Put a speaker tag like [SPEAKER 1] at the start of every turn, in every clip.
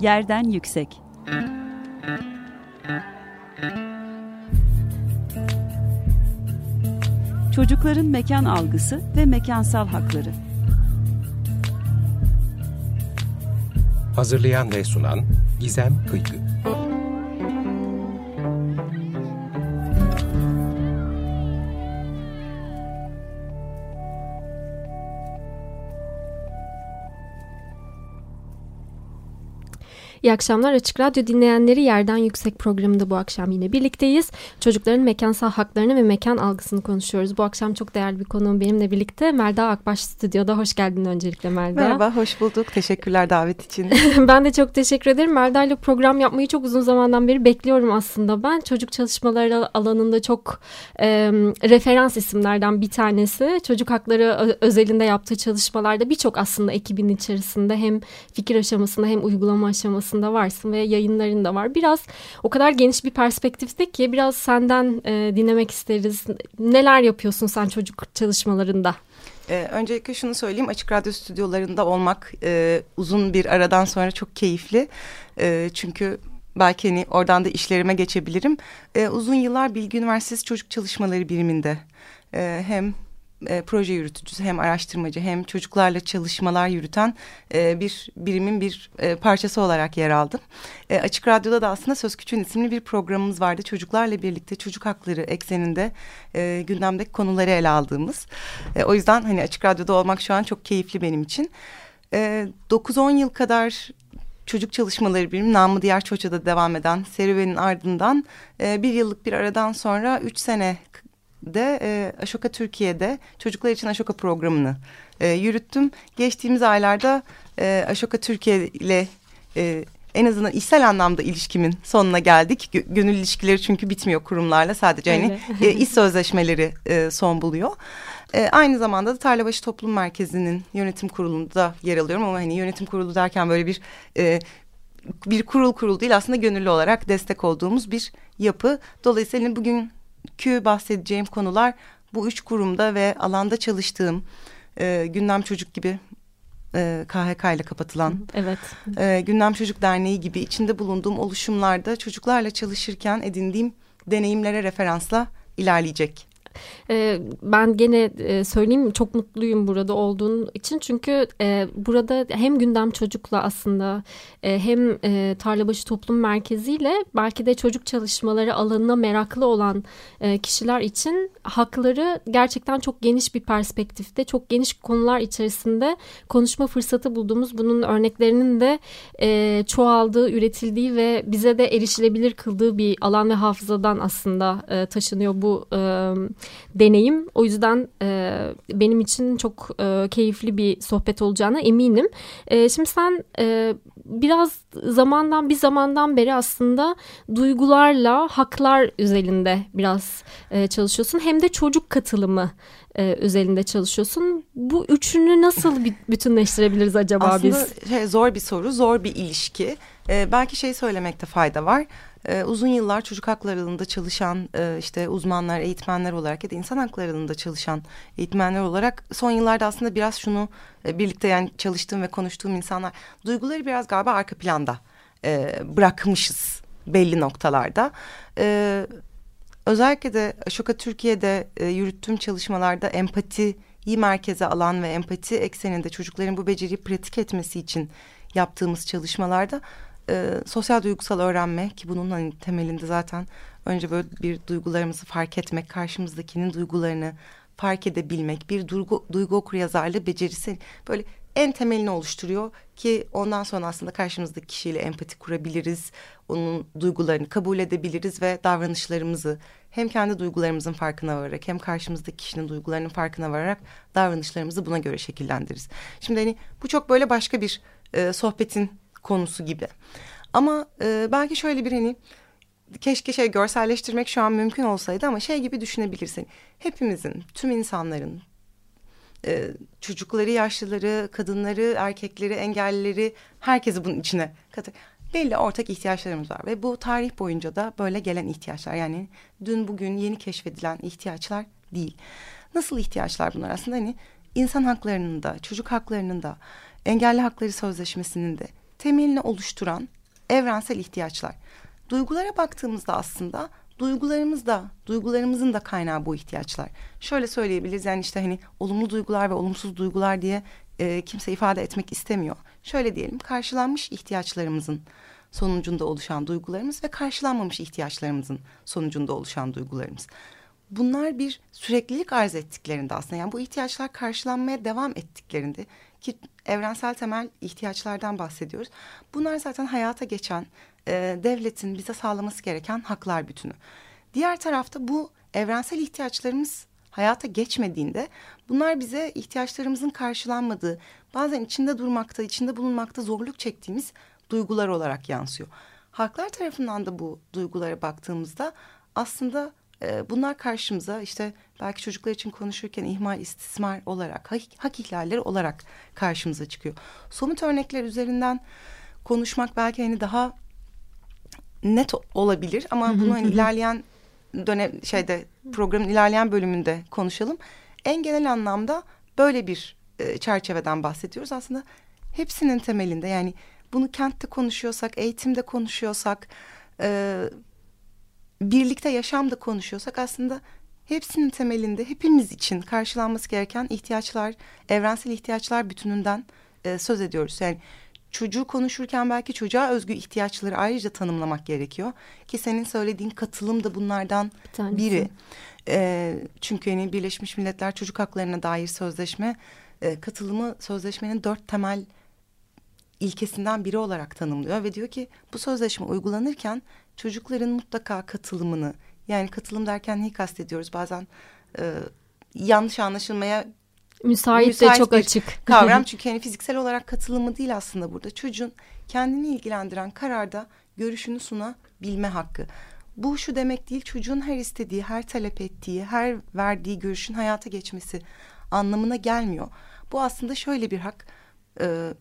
[SPEAKER 1] Yerden Yüksek. Çocukların mekan algısı ve mekansal hakları.
[SPEAKER 2] Hazırlayan ve sunan Gizem Kıykı
[SPEAKER 3] İyi akşamlar Açık Radyo dinleyenleri Yerden Yüksek programında bu akşam yine birlikteyiz. Çocukların mekansal haklarını ve mekan algısını konuşuyoruz. Bu akşam çok değerli bir konuğum benimle birlikte Melda Akbaş stüdyoda. Hoş geldin öncelikle Melda.
[SPEAKER 4] Merhaba, hoş bulduk. Teşekkürler davet için.
[SPEAKER 3] ben de çok teşekkür ederim. Melda ile program yapmayı çok uzun zamandan beri bekliyorum aslında. Ben çocuk çalışmaları alanında çok e, referans isimlerden bir tanesi. Çocuk hakları özelinde yaptığı çalışmalarda birçok aslında ekibin içerisinde hem fikir aşamasında hem uygulama aşamasında aslında varsın ve yayınların da var. Biraz o kadar geniş bir perspektifte ki biraz senden e, dinlemek isteriz. Neler yapıyorsun sen çocuk çalışmalarında?
[SPEAKER 4] Ee, öncelikle şunu söyleyeyim açık radyo stüdyolarında olmak e, uzun bir aradan sonra çok keyifli. E, çünkü belki hani oradan da işlerime geçebilirim. E, uzun yıllar Bilgi Üniversitesi Çocuk Çalışmaları biriminde e, hem e, proje yürütücüsü hem araştırmacı hem çocuklarla çalışmalar yürüten e, bir birimin bir e, parçası olarak yer aldım. E, Açık Radyo'da da aslında Söz Küçüğün isimli bir programımız vardı. Çocuklarla birlikte çocuk hakları ekseninde e, gündemdeki konuları ele aldığımız. E, o yüzden hani Açık Radyo'da olmak şu an çok keyifli benim için. E, 9-10 yıl kadar çocuk çalışmaları birim namı diğer Çoça'da devam eden serüvenin ardından e, bir yıllık bir aradan sonra üç sene de e, Aşoka Türkiye'de çocuklar için Aşoka programını e, yürüttüm. Geçtiğimiz aylarda e, Aşoka Türkiye ile e, en azından işsel anlamda ilişkimin sonuna geldik. Gönül ilişkileri çünkü bitmiyor kurumlarla sadece hani e, iş sözleşmeleri e, son buluyor. E, aynı zamanda da Tarlabaşı Toplum Merkezi'nin yönetim kurulunda yer alıyorum ama hani yönetim kurulu derken böyle bir e, bir kurul kurul değil aslında gönüllü olarak destek olduğumuz bir yapı. Dolayısıyla bugün Q bahsedeceğim konular bu üç kurumda ve alanda çalıştığım e, Gündem Çocuk gibi e, KHK ile kapatılan
[SPEAKER 3] evet.
[SPEAKER 4] e, Gündem Çocuk Derneği gibi içinde bulunduğum oluşumlarda çocuklarla çalışırken edindiğim deneyimlere referansla ilerleyecek.
[SPEAKER 3] E, ben gene e, söyleyeyim çok mutluyum burada olduğun için. Çünkü e, burada hem gündem çocukla aslında e, hem Tarlabaşı Toplum Merkezi ile belki de çocuk çalışmaları alanına meraklı olan kişiler için hakları gerçekten çok geniş bir perspektifte çok geniş konular içerisinde konuşma fırsatı bulduğumuz bunun örneklerinin de çoğaldığı, üretildiği ve bize de erişilebilir kıldığı bir alan ve hafızadan aslında taşınıyor bu deneyim. O yüzden e, benim için çok e, keyifli bir sohbet olacağına eminim. E, şimdi sen e, biraz zamandan bir zamandan beri aslında duygularla haklar üzerinde biraz e, çalışıyorsun. Hem de çocuk katılımı e, üzerinde çalışıyorsun. Bu üçünü nasıl bütünleştirebiliriz acaba
[SPEAKER 4] Aslında
[SPEAKER 3] biz?
[SPEAKER 4] Aslında şey, zor bir soru, zor bir ilişki. Ee, belki şey söylemekte fayda var e, uzun yıllar çocuk hakları alanında çalışan e, işte uzmanlar, eğitmenler olarak ya da insan hakları alanında çalışan eğitmenler olarak son yıllarda aslında biraz şunu e, birlikte yani çalıştığım ve konuştuğum insanlar duyguları biraz galiba arka planda e, bırakmışız belli noktalarda. E, özellikle de Şoka Türkiye'de e, yürüttüğüm çalışmalarda empati iyi merkeze alan ve empati ekseninde çocukların bu beceriyi pratik etmesi için yaptığımız çalışmalarda e, sosyal duygusal öğrenme ki bunun hani temelinde zaten önce böyle bir duygularımızı fark etmek, karşımızdakinin duygularını fark edebilmek, bir duygu, duygu okur yazarlığı becerisi böyle en temelini oluşturuyor ki ondan sonra aslında karşımızdaki kişiyle empati kurabiliriz, onun duygularını kabul edebiliriz ve davranışlarımızı hem kendi duygularımızın farkına vararak hem karşımızdaki kişinin duygularının farkına vararak davranışlarımızı buna göre şekillendiririz. Şimdi hani bu çok böyle başka bir e, sohbetin konusu gibi. Ama e, belki şöyle bir hani keşke şey görselleştirmek şu an mümkün olsaydı ama şey gibi düşünebilirsin. Hepimizin, tüm insanların, e, çocukları, yaşlıları, kadınları, erkekleri, engellileri, herkesi bunun içine katır. Belli ortak ihtiyaçlarımız var ve bu tarih boyunca da böyle gelen ihtiyaçlar. Yani dün bugün yeni keşfedilen ihtiyaçlar değil. Nasıl ihtiyaçlar bunlar aslında hani insan haklarının da, çocuk haklarının da, engelli hakları sözleşmesinin de temelini oluşturan evrensel ihtiyaçlar. Duygulara baktığımızda aslında duygularımız da, duygularımızın da kaynağı bu ihtiyaçlar. Şöyle söyleyebiliriz yani işte hani olumlu duygular ve olumsuz duygular diye e, kimse ifade etmek istemiyor. Şöyle diyelim karşılanmış ihtiyaçlarımızın sonucunda oluşan duygularımız ve karşılanmamış ihtiyaçlarımızın sonucunda oluşan duygularımız. Bunlar bir süreklilik arz ettiklerinde aslında yani bu ihtiyaçlar karşılanmaya devam ettiklerinde ki evrensel temel ihtiyaçlardan bahsediyoruz. Bunlar zaten hayata geçen e, devletin bize sağlaması gereken haklar bütünü. Diğer tarafta bu evrensel ihtiyaçlarımız hayata geçmediğinde bunlar bize ihtiyaçlarımızın karşılanmadığı, bazen içinde durmakta, içinde bulunmakta zorluk çektiğimiz duygular olarak yansıyor. Haklar tarafından da bu duygulara baktığımızda aslında e, bunlar karşımıza işte belki çocuklar için konuşurken ihmal, istismar olarak, hak, hak ihlalleri olarak karşımıza çıkıyor. Somut örnekler üzerinden konuşmak belki hani daha net olabilir ama bunu hani ilerleyen dönem şeyde programın ilerleyen bölümünde konuşalım. En genel anlamda böyle bir e, çerçeveden bahsediyoruz. Aslında hepsinin temelinde yani bunu kentte konuşuyorsak, eğitimde konuşuyorsak, e, birlikte yaşamda konuşuyorsak aslında hepsinin temelinde hepimiz için karşılanması gereken ihtiyaçlar, evrensel ihtiyaçlar bütününden e, söz ediyoruz. Yani çocuğu konuşurken belki çocuğa özgü ihtiyaçları ayrıca tanımlamak gerekiyor. Ki senin söylediğin katılım da bunlardan bir biri. E, çünkü yani Birleşmiş Milletler Çocuk Haklarına dair sözleşme e, katılımı sözleşmenin dört temel ilkesinden biri olarak tanımlıyor ve diyor ki bu sözleşme uygulanırken çocukların mutlaka katılımını yani katılım derken neyi kastediyoruz bazen e, yanlış anlaşılmaya
[SPEAKER 3] müsait, müsait de çok açık
[SPEAKER 4] kavram çünkü yani fiziksel olarak katılımı değil aslında burada çocuğun kendini ilgilendiren kararda görüşünü sunabilme hakkı. Bu şu demek değil çocuğun her istediği, her talep ettiği, her verdiği görüşün hayata geçmesi anlamına gelmiyor. Bu aslında şöyle bir hak. E,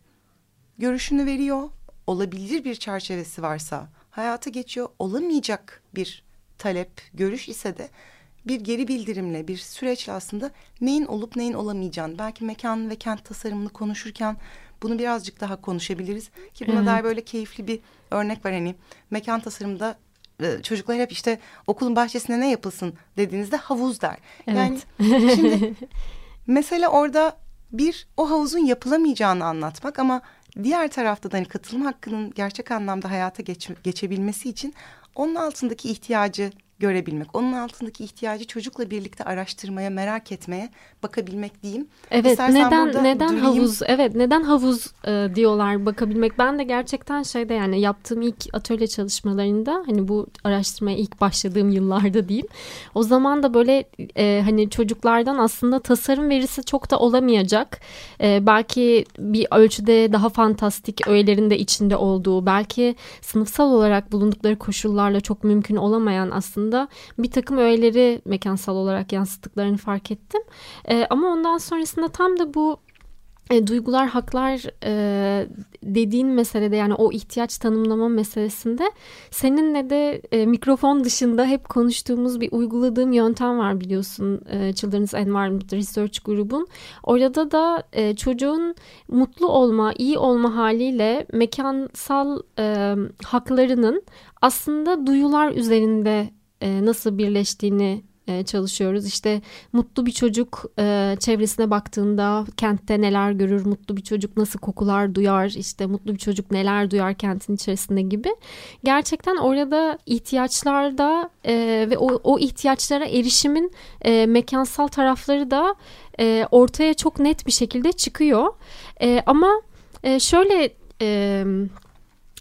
[SPEAKER 4] görüşünü veriyor. Olabilir bir çerçevesi varsa hayata geçiyor. Olamayacak bir talep, görüş ise de bir geri bildirimle, bir süreçle aslında neyin olup neyin olamayacağını, belki mekan ve kent tasarımını konuşurken bunu birazcık daha konuşabiliriz. Ki buna evet. dair böyle keyifli bir örnek var hani mekan tasarımında e, çocuklar hep işte okulun bahçesinde ne yapılsın dediğinizde havuz der. Evet. Yani şimdi mesele orada bir o havuzun yapılamayacağını anlatmak ama diğer tarafta da hani katılım hakkının gerçek anlamda hayata geç, geçebilmesi için onun altındaki ihtiyacı görebilmek. Onun altındaki ihtiyacı çocukla birlikte araştırmaya, merak etmeye, bakabilmek diyeyim.
[SPEAKER 3] Evet, İstersen neden neden durayım. havuz? Evet, neden havuz e, diyorlar bakabilmek. Ben de gerçekten şeyde yani yaptığım ilk atölye çalışmalarında hani bu araştırmaya ilk başladığım yıllarda diyeyim. O zaman da böyle e, hani çocuklardan aslında tasarım verisi çok da olamayacak. E, belki bir ölçüde daha fantastik öğelerin de içinde olduğu, belki sınıfsal olarak bulundukları koşullarla çok mümkün olamayan aslında aslında bir takım öğeleri mekansal olarak yansıttıklarını fark ettim. E, ama ondan sonrasında tam da bu e, duygular, haklar e, dediğin meselede yani o ihtiyaç tanımlama meselesinde seninle de e, mikrofon dışında hep konuştuğumuz bir uyguladığım yöntem var biliyorsun e, Children's Environment Research grubun. Orada da e, çocuğun mutlu olma, iyi olma haliyle mekansal e, haklarının aslında duyular üzerinde e, nasıl birleştiğini e, çalışıyoruz. İşte mutlu bir çocuk e, çevresine baktığında kentte neler görür, mutlu bir çocuk nasıl kokular duyar, işte mutlu bir çocuk neler duyar kentin içerisinde gibi. Gerçekten orada ihtiyaçlarda e, ve o, o ihtiyaçlara erişimin e, mekansal tarafları da e, ortaya çok net bir şekilde çıkıyor. E, ama e, şöyle e,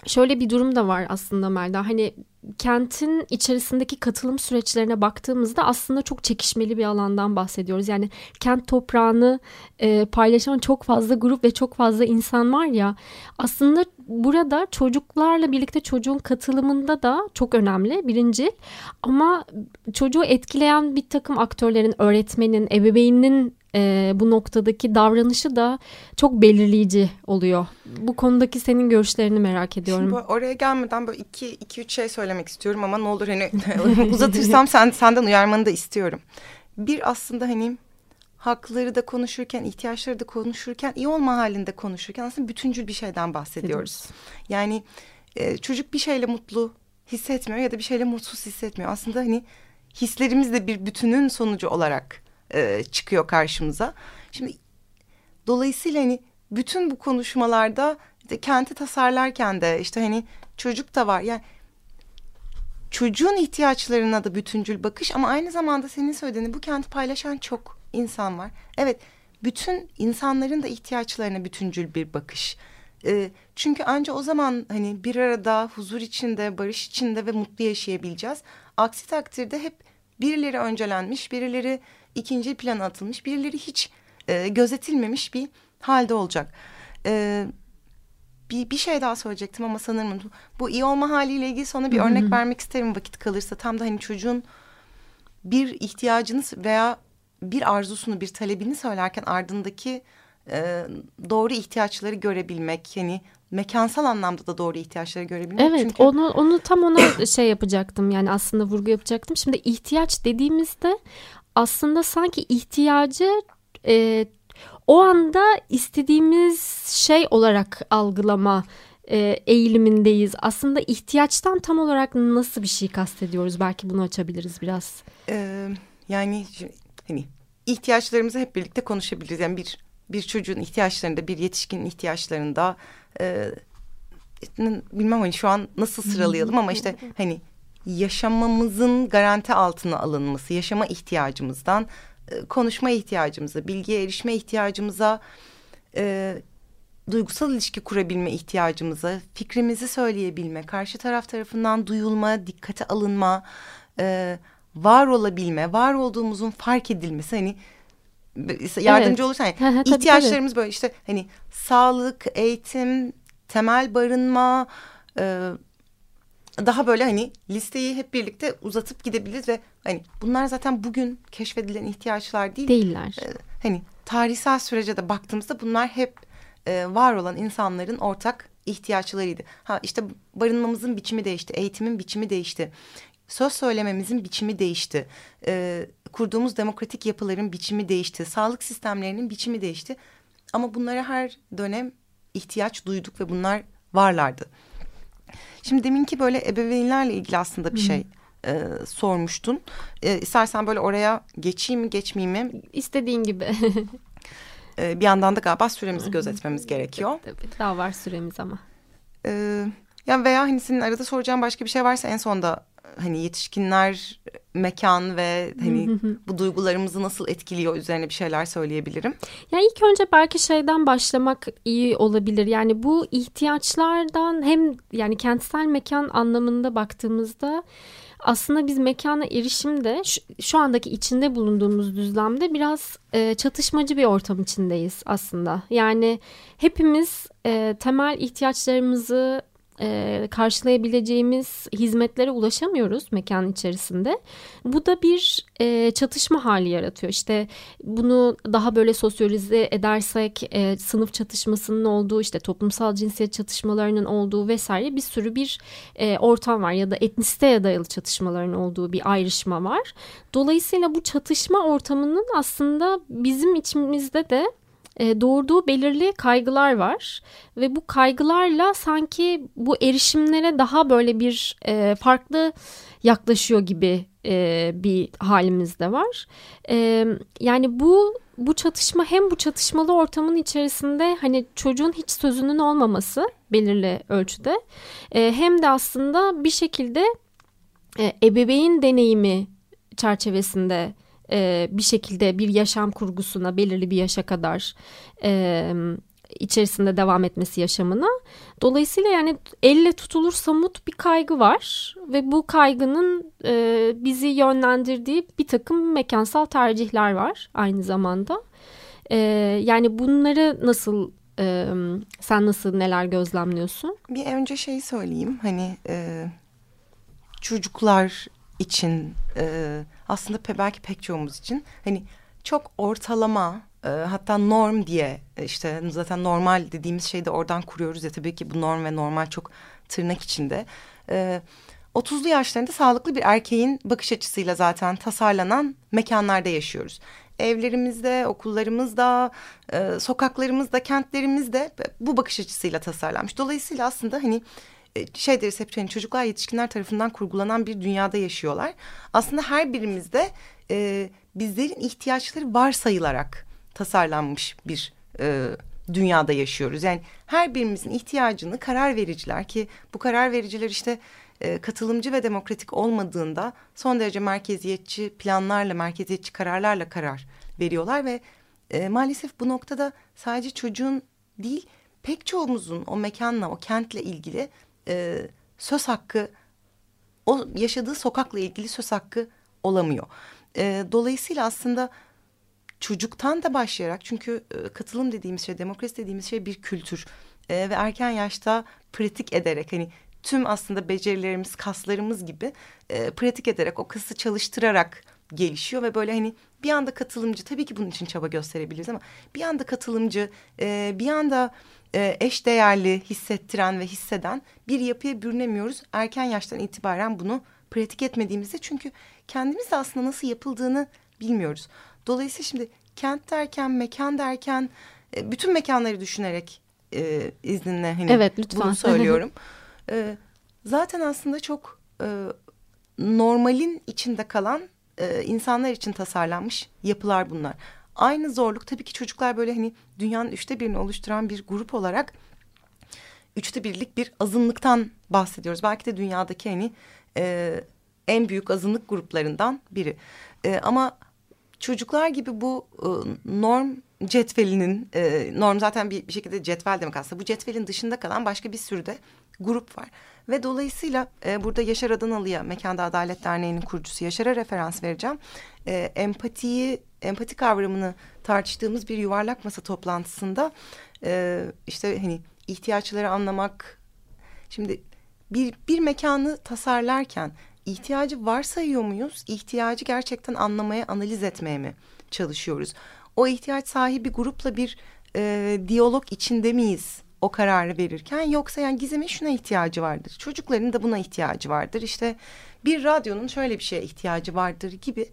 [SPEAKER 3] şöyle bir durum da var aslında Melda. Hani kentin içerisindeki katılım süreçlerine baktığımızda aslında çok çekişmeli bir alandan bahsediyoruz. Yani kent toprağını e, paylaşan çok fazla grup ve çok fazla insan var ya aslında burada çocuklarla birlikte çocuğun katılımında da çok önemli birinci ama çocuğu etkileyen bir takım aktörlerin öğretmenin ebeveyninin e, bu noktadaki davranışı da çok belirleyici oluyor. Bu konudaki senin görüşlerini merak ediyorum.
[SPEAKER 4] Şimdi oraya gelmeden böyle iki, iki üç şey söylemek istiyorum ama ne olur hani uzatırsam sen, senden uyarmanı da istiyorum. Bir aslında hani hakları da konuşurken, ihtiyaçları da konuşurken, iyi olma halinde konuşurken aslında bütüncül bir şeyden bahsediyoruz. Yani e, çocuk bir şeyle mutlu hissetmiyor ya da bir şeyle mutsuz hissetmiyor. Aslında hani hislerimiz de bir bütünün sonucu olarak e, çıkıyor karşımıza. Şimdi dolayısıyla hani bütün bu konuşmalarda işte kenti tasarlarken de işte hani çocuk da var. Yani çocuğun ihtiyaçlarına da bütüncül bakış ama aynı zamanda senin söylediğini bu kenti paylaşan çok insan var. Evet bütün insanların da ihtiyaçlarına bütüncül bir bakış. E, çünkü anca o zaman hani bir arada huzur içinde, barış içinde ve mutlu yaşayabileceğiz. Aksi takdirde hep birileri öncelenmiş, birileri ikinci plana atılmış, birileri hiç e, gözetilmemiş bir halde olacak. E, bir, bir şey daha söyleyecektim ama sanırım bu iyi olma haliyle ilgili sana bir örnek vermek isterim vakit kalırsa. Tam da hani çocuğun bir ihtiyacını veya bir arzusunu, bir talebini söylerken ardındaki e, doğru ihtiyaçları görebilmek. Yani mekansal anlamda da doğru ihtiyaçları görebilmek.
[SPEAKER 3] Evet Çünkü... onu, onu tam ona şey yapacaktım yani aslında vurgu yapacaktım. Şimdi ihtiyaç dediğimizde aslında sanki ihtiyacı e, o anda istediğimiz şey olarak algılama e, eğilimindeyiz. Aslında ihtiyaçtan tam olarak nasıl bir şey kastediyoruz? Belki bunu açabiliriz biraz.
[SPEAKER 4] Ee, yani hani ihtiyaçlarımızı hep birlikte konuşabiliriz. Yani bir bir çocuğun ihtiyaçlarında, bir yetişkinin ihtiyaçlarında e, bilmem hani şu an nasıl sıralayalım ama işte hani yaşamamızın garanti altına alınması, yaşama ihtiyacımızdan e, konuşma ihtiyacımıza, bilgiye erişme ihtiyacımıza, e, duygusal ilişki kurabilme ihtiyacımıza, fikrimizi söyleyebilme, karşı taraf tarafından duyulma, dikkate alınma, e, var olabilme, var olduğumuzun fark edilmesi hani yardımcı evet. olursan yani, ihtiyaçlarımız tabii. böyle işte hani sağlık, eğitim, temel barınma, e, daha böyle hani listeyi hep birlikte uzatıp gidebiliriz ve hani bunlar zaten bugün keşfedilen ihtiyaçlar değil.
[SPEAKER 3] Değiller.
[SPEAKER 4] Ee, hani tarihsel sürece de baktığımızda bunlar hep e, var olan insanların ortak ihtiyaçlarıydı. Ha işte barınmamızın biçimi değişti, eğitimin biçimi değişti. Söz söylememizin biçimi değişti. Ee, kurduğumuz demokratik yapıların biçimi değişti. Sağlık sistemlerinin biçimi değişti. Ama bunlara her dönem ihtiyaç duyduk ve bunlar varlardı. Şimdi deminki böyle ebeveynlerle ilgili aslında bir şey e, sormuştun. E, istersen böyle oraya geçeyim mi geçmeyeyim mi?
[SPEAKER 3] İstediğin gibi.
[SPEAKER 4] e, bir yandan da galiba süremizi gözetmemiz gerekiyor.
[SPEAKER 3] Tabii, daha var süremiz ama.
[SPEAKER 4] E, yani veya hani senin arada soracağım başka bir şey varsa en sonda hani yetişkinler mekan ve hani bu duygularımızı nasıl etkiliyor üzerine bir şeyler söyleyebilirim.
[SPEAKER 3] Ya ilk önce belki şeyden başlamak iyi olabilir. Yani bu ihtiyaçlardan hem yani kentsel mekan anlamında baktığımızda aslında biz mekana erişimde şu, şu andaki içinde bulunduğumuz düzlemde biraz e, çatışmacı bir ortam içindeyiz aslında. Yani hepimiz e, temel ihtiyaçlarımızı e, karşılayabileceğimiz hizmetlere ulaşamıyoruz mekan içerisinde. Bu da bir e, çatışma hali yaratıyor. İşte bunu daha böyle sosyalize edersek e, sınıf çatışmasının olduğu işte toplumsal cinsiyet çatışmalarının olduğu vesaire bir sürü bir e, ortam var ya da etnisiteye dayalı çatışmaların olduğu bir ayrışma var. Dolayısıyla bu çatışma ortamının aslında bizim içimizde de doğurduğu belirli kaygılar var ve bu kaygılarla sanki bu erişimlere daha böyle bir e, farklı yaklaşıyor gibi e, bir halimiz de var. E, yani bu bu çatışma hem bu çatışmalı ortamın içerisinde hani çocuğun hiç sözünün olmaması belirli ölçüde e, hem de aslında bir şekilde e, ebeveyn deneyimi çerçevesinde e, bir şekilde bir yaşam kurgusuna belirli bir yaşa kadar e, içerisinde devam etmesi yaşamına. Dolayısıyla yani elle tutulur samut bir kaygı var ve bu kaygının e, bizi yönlendirdiği bir takım mekansal tercihler var aynı zamanda. E, yani bunları nasıl e, sen nasıl neler gözlemliyorsun?
[SPEAKER 4] Bir önce şeyi söyleyeyim hani e, çocuklar için e, aslında pe, belki pek çoğumuz için hani çok ortalama e, hatta norm diye e, işte zaten normal dediğimiz şeyi de oradan kuruyoruz ya tabii ki bu norm ve normal çok tırnak içinde. E, 30'lu yaşlarında sağlıklı bir erkeğin bakış açısıyla zaten tasarlanan mekanlarda yaşıyoruz. evlerimizde, okullarımızda, e, sokaklarımızda, kentlerimizde bu bakış açısıyla tasarlanmış. Dolayısıyla aslında hani şey deriz hep hani çocuklar yetişkinler tarafından kurgulanan bir dünyada yaşıyorlar. Aslında her birimizde e, bizlerin ihtiyaçları varsayılarak tasarlanmış bir e, dünyada yaşıyoruz. Yani her birimizin ihtiyacını karar vericiler ki bu karar vericiler işte e, katılımcı ve demokratik olmadığında son derece merkeziyetçi planlarla, merkeziyetçi kararlarla karar veriyorlar ve e, maalesef bu noktada sadece çocuğun değil pek çoğumuzun o mekanla, o kentle ilgili e, söz hakkı, o yaşadığı sokakla ilgili söz hakkı olamıyor. E, dolayısıyla aslında çocuktan da başlayarak çünkü e, katılım dediğimiz şey, demokrasi dediğimiz şey bir kültür e, ve erken yaşta pratik ederek hani tüm aslında becerilerimiz, kaslarımız gibi e, pratik ederek o kası çalıştırarak gelişiyor ve böyle hani bir anda katılımcı tabii ki bunun için çaba gösterebiliriz ama bir anda katılımcı e, bir anda e, eş değerli hissettiren ve hisseden bir yapıya bürünemiyoruz. Erken yaştan itibaren bunu pratik etmediğimizde çünkü kendimiz de aslında nasıl yapıldığını bilmiyoruz. Dolayısıyla şimdi kent derken, mekan derken e, bütün mekanları düşünerek e, izninle hani
[SPEAKER 3] evet, lütfen.
[SPEAKER 4] bunu söylüyorum. e, zaten aslında çok e, normalin içinde kalan e, insanlar için tasarlanmış yapılar bunlar. Aynı zorluk tabii ki çocuklar böyle hani dünyanın üçte birini oluşturan bir grup olarak üçte birlik bir azınlıktan bahsediyoruz. Belki de dünyadaki hani e, en büyük azınlık gruplarından biri. E, ama çocuklar gibi bu e, norm cetvelinin e, norm zaten bir, bir şekilde cetvel demek aslında bu cetvelin dışında kalan başka bir sürü de grup var. Ve dolayısıyla e, burada Yaşar Adanalı'ya Mekanda Adalet Derneği'nin kurucusu Yaşar'a referans vereceğim. E, empatiyi, empati kavramını tartıştığımız bir yuvarlak masa toplantısında e, işte hani ihtiyaçları anlamak. Şimdi bir, bir mekanı tasarlarken ihtiyacı varsayıyor muyuz? İhtiyacı gerçekten anlamaya, analiz etmeye mi çalışıyoruz? O ihtiyaç sahibi grupla bir e, diyalog içinde miyiz? O kararı verirken yoksa yani Gizem'in şuna ihtiyacı vardır. Çocukların da buna ihtiyacı vardır. İşte bir radyonun şöyle bir şeye ihtiyacı vardır gibi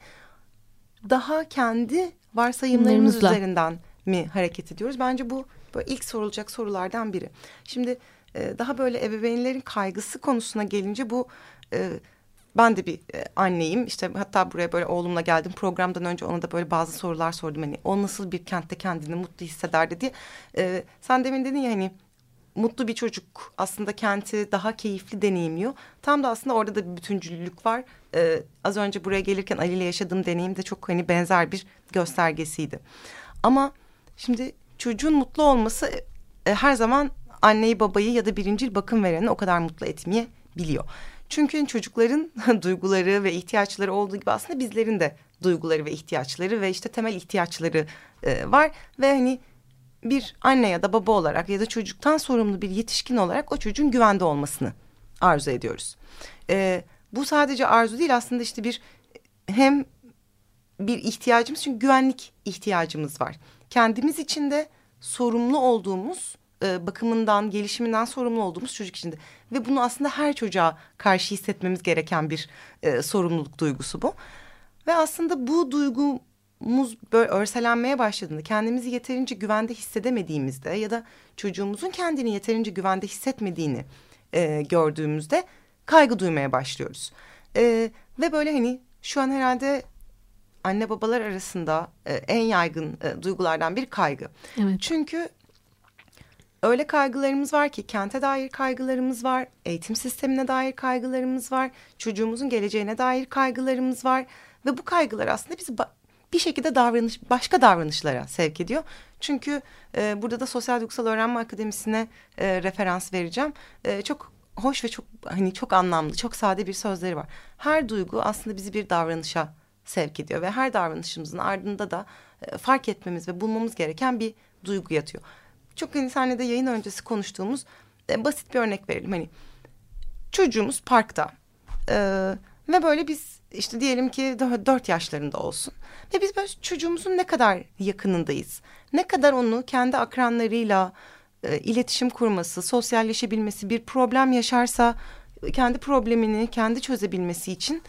[SPEAKER 4] daha kendi varsayımlarımız üzerinden mi hareket ediyoruz? Bence bu böyle ilk sorulacak sorulardan biri. Şimdi e, daha böyle ebeveynlerin kaygısı konusuna gelince bu e, ben de bir e, anneyim. İşte hatta buraya böyle oğlumla geldim. Programdan önce ona da böyle bazı sorular sordum. Hani o nasıl bir kentte kendini mutlu hissederdi diye. E, sen demin dedin ya hani mutlu bir çocuk aslında kenti daha keyifli deneyimliyor. Tam da aslında orada da bir bütüncüllük var. Ee, az önce buraya gelirken Ali ile yaşadığım deneyim de çok hani benzer bir göstergesiydi. Ama şimdi çocuğun mutlu olması e, her zaman anneyi babayı ya da birincil bakım vereni o kadar mutlu etmeye biliyor. Çünkü çocukların duyguları ve ihtiyaçları olduğu gibi aslında bizlerin de duyguları ve ihtiyaçları ve işte temel ihtiyaçları e, var ve hani bir anne ya da baba olarak ya da çocuktan sorumlu bir yetişkin olarak o çocuğun güvende olmasını arzu ediyoruz. E, bu sadece arzu değil aslında işte bir hem bir ihtiyacımız çünkü güvenlik ihtiyacımız var. Kendimiz için de sorumlu olduğumuz e, bakımından, gelişiminden sorumlu olduğumuz çocuk içinde. Ve bunu aslında her çocuğa karşı hissetmemiz gereken bir e, sorumluluk duygusu bu. Ve aslında bu duygumuz böyle örselenmeye başladığında, kendimizi yeterince güvende hissedemediğimizde ya da çocuğumuzun kendini yeterince güvende hissetmediğini e, gördüğümüzde kaygı duymaya başlıyoruz. E, ve böyle hani şu an herhalde anne babalar arasında e, en yaygın e, duygulardan bir kaygı. Evet. Çünkü öyle kaygılarımız var ki kente dair kaygılarımız var, eğitim sistemine dair kaygılarımız var, çocuğumuzun geleceğine dair kaygılarımız var ve bu kaygılar aslında bizi bir şekilde davranış başka davranışlara sevk ediyor. Çünkü e, burada da Sosyal Duygusal Öğrenme Akademisi'ne e, referans vereceğim. E, çok hoş ve çok hani çok anlamlı, çok sade bir sözleri var. Her duygu aslında bizi bir davranışa sevk ediyor ve her davranışımızın ardında da e, fark etmemiz ve bulmamız gereken bir duygu yatıyor çok hani sahnede yayın öncesi konuştuğumuz e, basit bir örnek verelim. Hani çocuğumuz parkta e, ve böyle biz işte diyelim ki dört yaşlarında olsun ve biz böyle çocuğumuzun ne kadar yakınındayız. Ne kadar onu kendi akranlarıyla e, iletişim kurması, sosyalleşebilmesi, bir problem yaşarsa kendi problemini kendi çözebilmesi için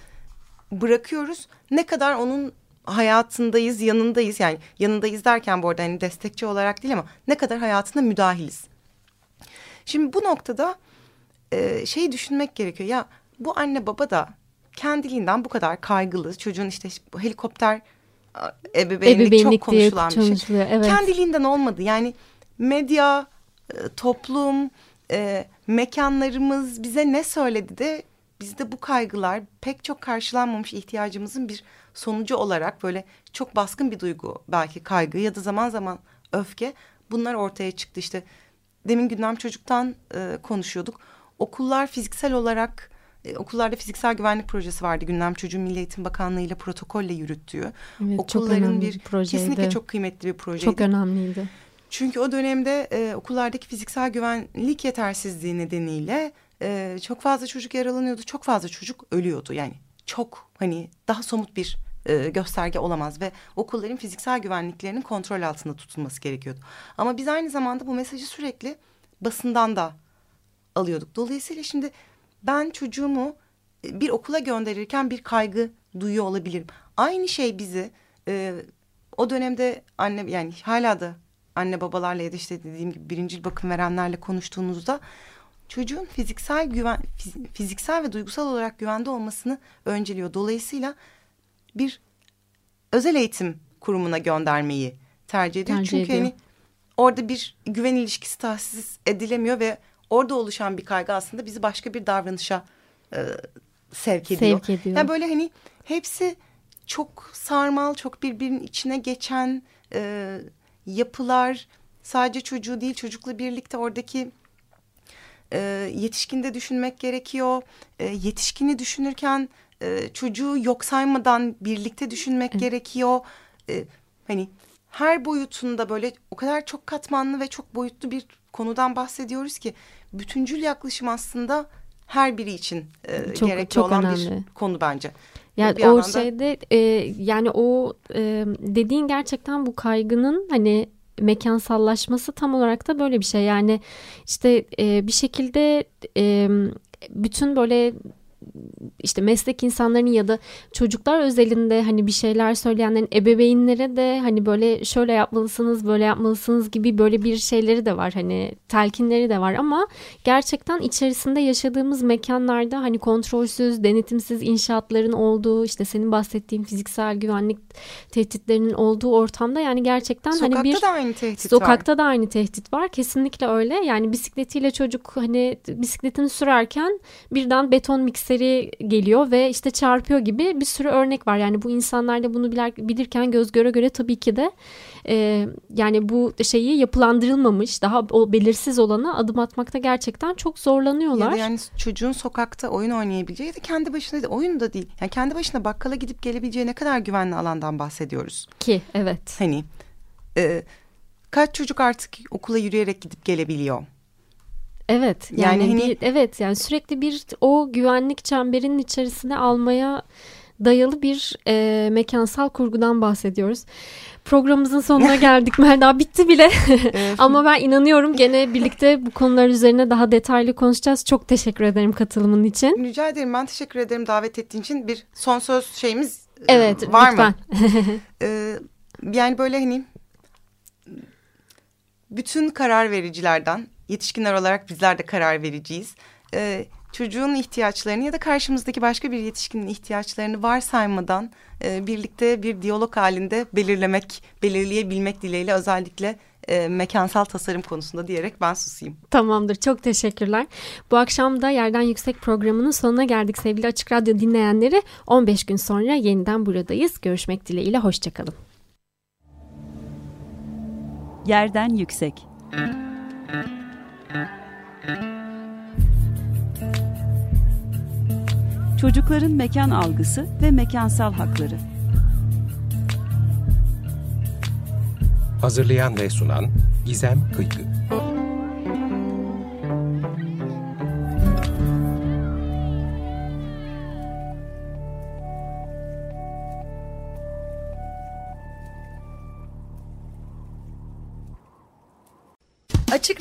[SPEAKER 4] bırakıyoruz. Ne kadar onun hayatındayız, yanındayız. Yani yanındayız derken bu arada hani destekçi olarak değil ama ne kadar hayatına müdahiliz. Şimdi bu noktada e, şey düşünmek gerekiyor. Ya bu anne baba da kendiliğinden bu kadar kaygılı. Çocuğun işte helikopter ebeveynlik, ebeveynlik çok konuşulan bir şey. Evet. Kendiliğinden olmadı. Yani medya, e, toplum, e, mekanlarımız bize ne söyledi de bizde bu kaygılar pek çok karşılanmamış ihtiyacımızın bir sonucu olarak böyle çok baskın bir duygu belki kaygı ya da zaman zaman öfke bunlar ortaya çıktı. İşte demin gündem çocuktan e, konuşuyorduk. Okullar fiziksel olarak e, okullarda fiziksel güvenlik projesi vardı. Gündem çocuğu Milli Eğitim Bakanlığı ile protokolle yürüttüğü. Evet, okulların bir, bir kesinlikle çok kıymetli bir projeydi.
[SPEAKER 3] Çok önemliydi.
[SPEAKER 4] Çünkü o dönemde e, okullardaki fiziksel güvenlik yetersizliği nedeniyle e, çok fazla çocuk yaralanıyordu, çok fazla çocuk ölüyordu. Yani çok hani daha somut bir e, gösterge olamaz ve okulların fiziksel güvenliklerinin kontrol altında tutulması gerekiyordu. Ama biz aynı zamanda bu mesajı sürekli basından da alıyorduk. Dolayısıyla şimdi ben çocuğumu e, bir okula gönderirken bir kaygı duyuyor olabilirim. Aynı şey bizi e, o dönemde anne yani hala da anne babalarla ya da işte dediğim gibi birincil bakım verenlerle konuştuğunuzda çocuğun fiziksel güven fiziksel ve duygusal olarak güvende olmasını önceliyor. Dolayısıyla bir özel eğitim kurumuna göndermeyi tercih ediyor. Tercih Çünkü ediyor. hani orada bir güven ilişkisi tahsis edilemiyor ve orada oluşan bir kaygı aslında bizi başka bir davranışa e, sevk ediyor. Sevk ediyor. Yani böyle hani hepsi çok sarmal, çok birbirinin içine geçen e, yapılar sadece çocuğu değil çocukla birlikte oradaki e, yetişkinde düşünmek gerekiyor. E, yetişkini düşünürken e, çocuğu yok saymadan birlikte düşünmek evet. gerekiyor. E, hani her boyutunda böyle o kadar çok katmanlı ve çok boyutlu bir konudan bahsediyoruz ki bütüncül yaklaşım aslında her biri için e, çok, gerekli çok olan önemli. bir konu bence.
[SPEAKER 3] Yani o şeyde e, yani o e, dediğin gerçekten bu kaygının hani mekansallaşması tam olarak da böyle bir şey. Yani işte e, bir şekilde e, bütün böyle işte meslek insanlarının ya da çocuklar özelinde hani bir şeyler söyleyenlerin ebeveynlere de hani böyle şöyle yapmalısınız böyle yapmalısınız gibi böyle bir şeyleri de var. Hani telkinleri de var ama gerçekten içerisinde yaşadığımız mekanlarda hani kontrolsüz denetimsiz inşaatların olduğu işte senin bahsettiğin fiziksel güvenlik tehditlerinin olduğu ortamda yani gerçekten
[SPEAKER 4] sokakta
[SPEAKER 3] hani bir
[SPEAKER 4] da aynı tehdit
[SPEAKER 3] sokakta
[SPEAKER 4] var.
[SPEAKER 3] da aynı tehdit var. Kesinlikle öyle. Yani bisikletiyle çocuk hani bisikletini sürerken birden beton mikseri geliyor ve işte çarpıyor gibi bir sürü örnek var. Yani bu insanlar da bunu bilir, bilirken göz göre göre tabii ki de e, yani bu şeyi yapılandırılmamış daha o belirsiz olana adım atmakta gerçekten çok zorlanıyorlar. Ya
[SPEAKER 4] da yani çocuğun sokakta oyun oynayabileceği ya da kendi başına da oyun da değil. Yani kendi başına bakkala gidip gelebileceği ne kadar güvenli alandan bahsediyoruz.
[SPEAKER 3] Ki evet.
[SPEAKER 4] Hani e, kaç çocuk artık okula yürüyerek gidip gelebiliyor?
[SPEAKER 3] Evet yani, yani hani... bir, evet yani sürekli bir o güvenlik çemberinin içerisine almaya dayalı bir e, mekansal kurgudan bahsediyoruz. Programımızın sonuna geldik Melda bitti bile ama ben inanıyorum gene birlikte bu konular üzerine daha detaylı konuşacağız. Çok teşekkür ederim katılımın için.
[SPEAKER 4] Rica ederim ben teşekkür ederim davet ettiğin için bir son söz şeyimiz e,
[SPEAKER 3] evet,
[SPEAKER 4] var
[SPEAKER 3] lütfen.
[SPEAKER 4] mı? ee, yani böyle hani bütün karar vericilerden yetişkinler olarak bizler de karar vereceğiz. Ee, çocuğun ihtiyaçlarını ya da karşımızdaki başka bir yetişkinin ihtiyaçlarını varsaymadan e, birlikte bir diyalog halinde belirlemek, belirleyebilmek dileğiyle özellikle e, mekansal tasarım konusunda diyerek ben susayım.
[SPEAKER 3] Tamamdır. Çok teşekkürler. Bu akşam da Yerden Yüksek programının sonuna geldik sevgili Açık Radyo dinleyenleri. 15 gün sonra yeniden buradayız. Görüşmek dileğiyle. Hoşçakalın.
[SPEAKER 1] Yerden Yüksek Çocukların mekan algısı ve mekansal hakları.
[SPEAKER 2] Hazırlayan ve sunan Gizem Kıykı.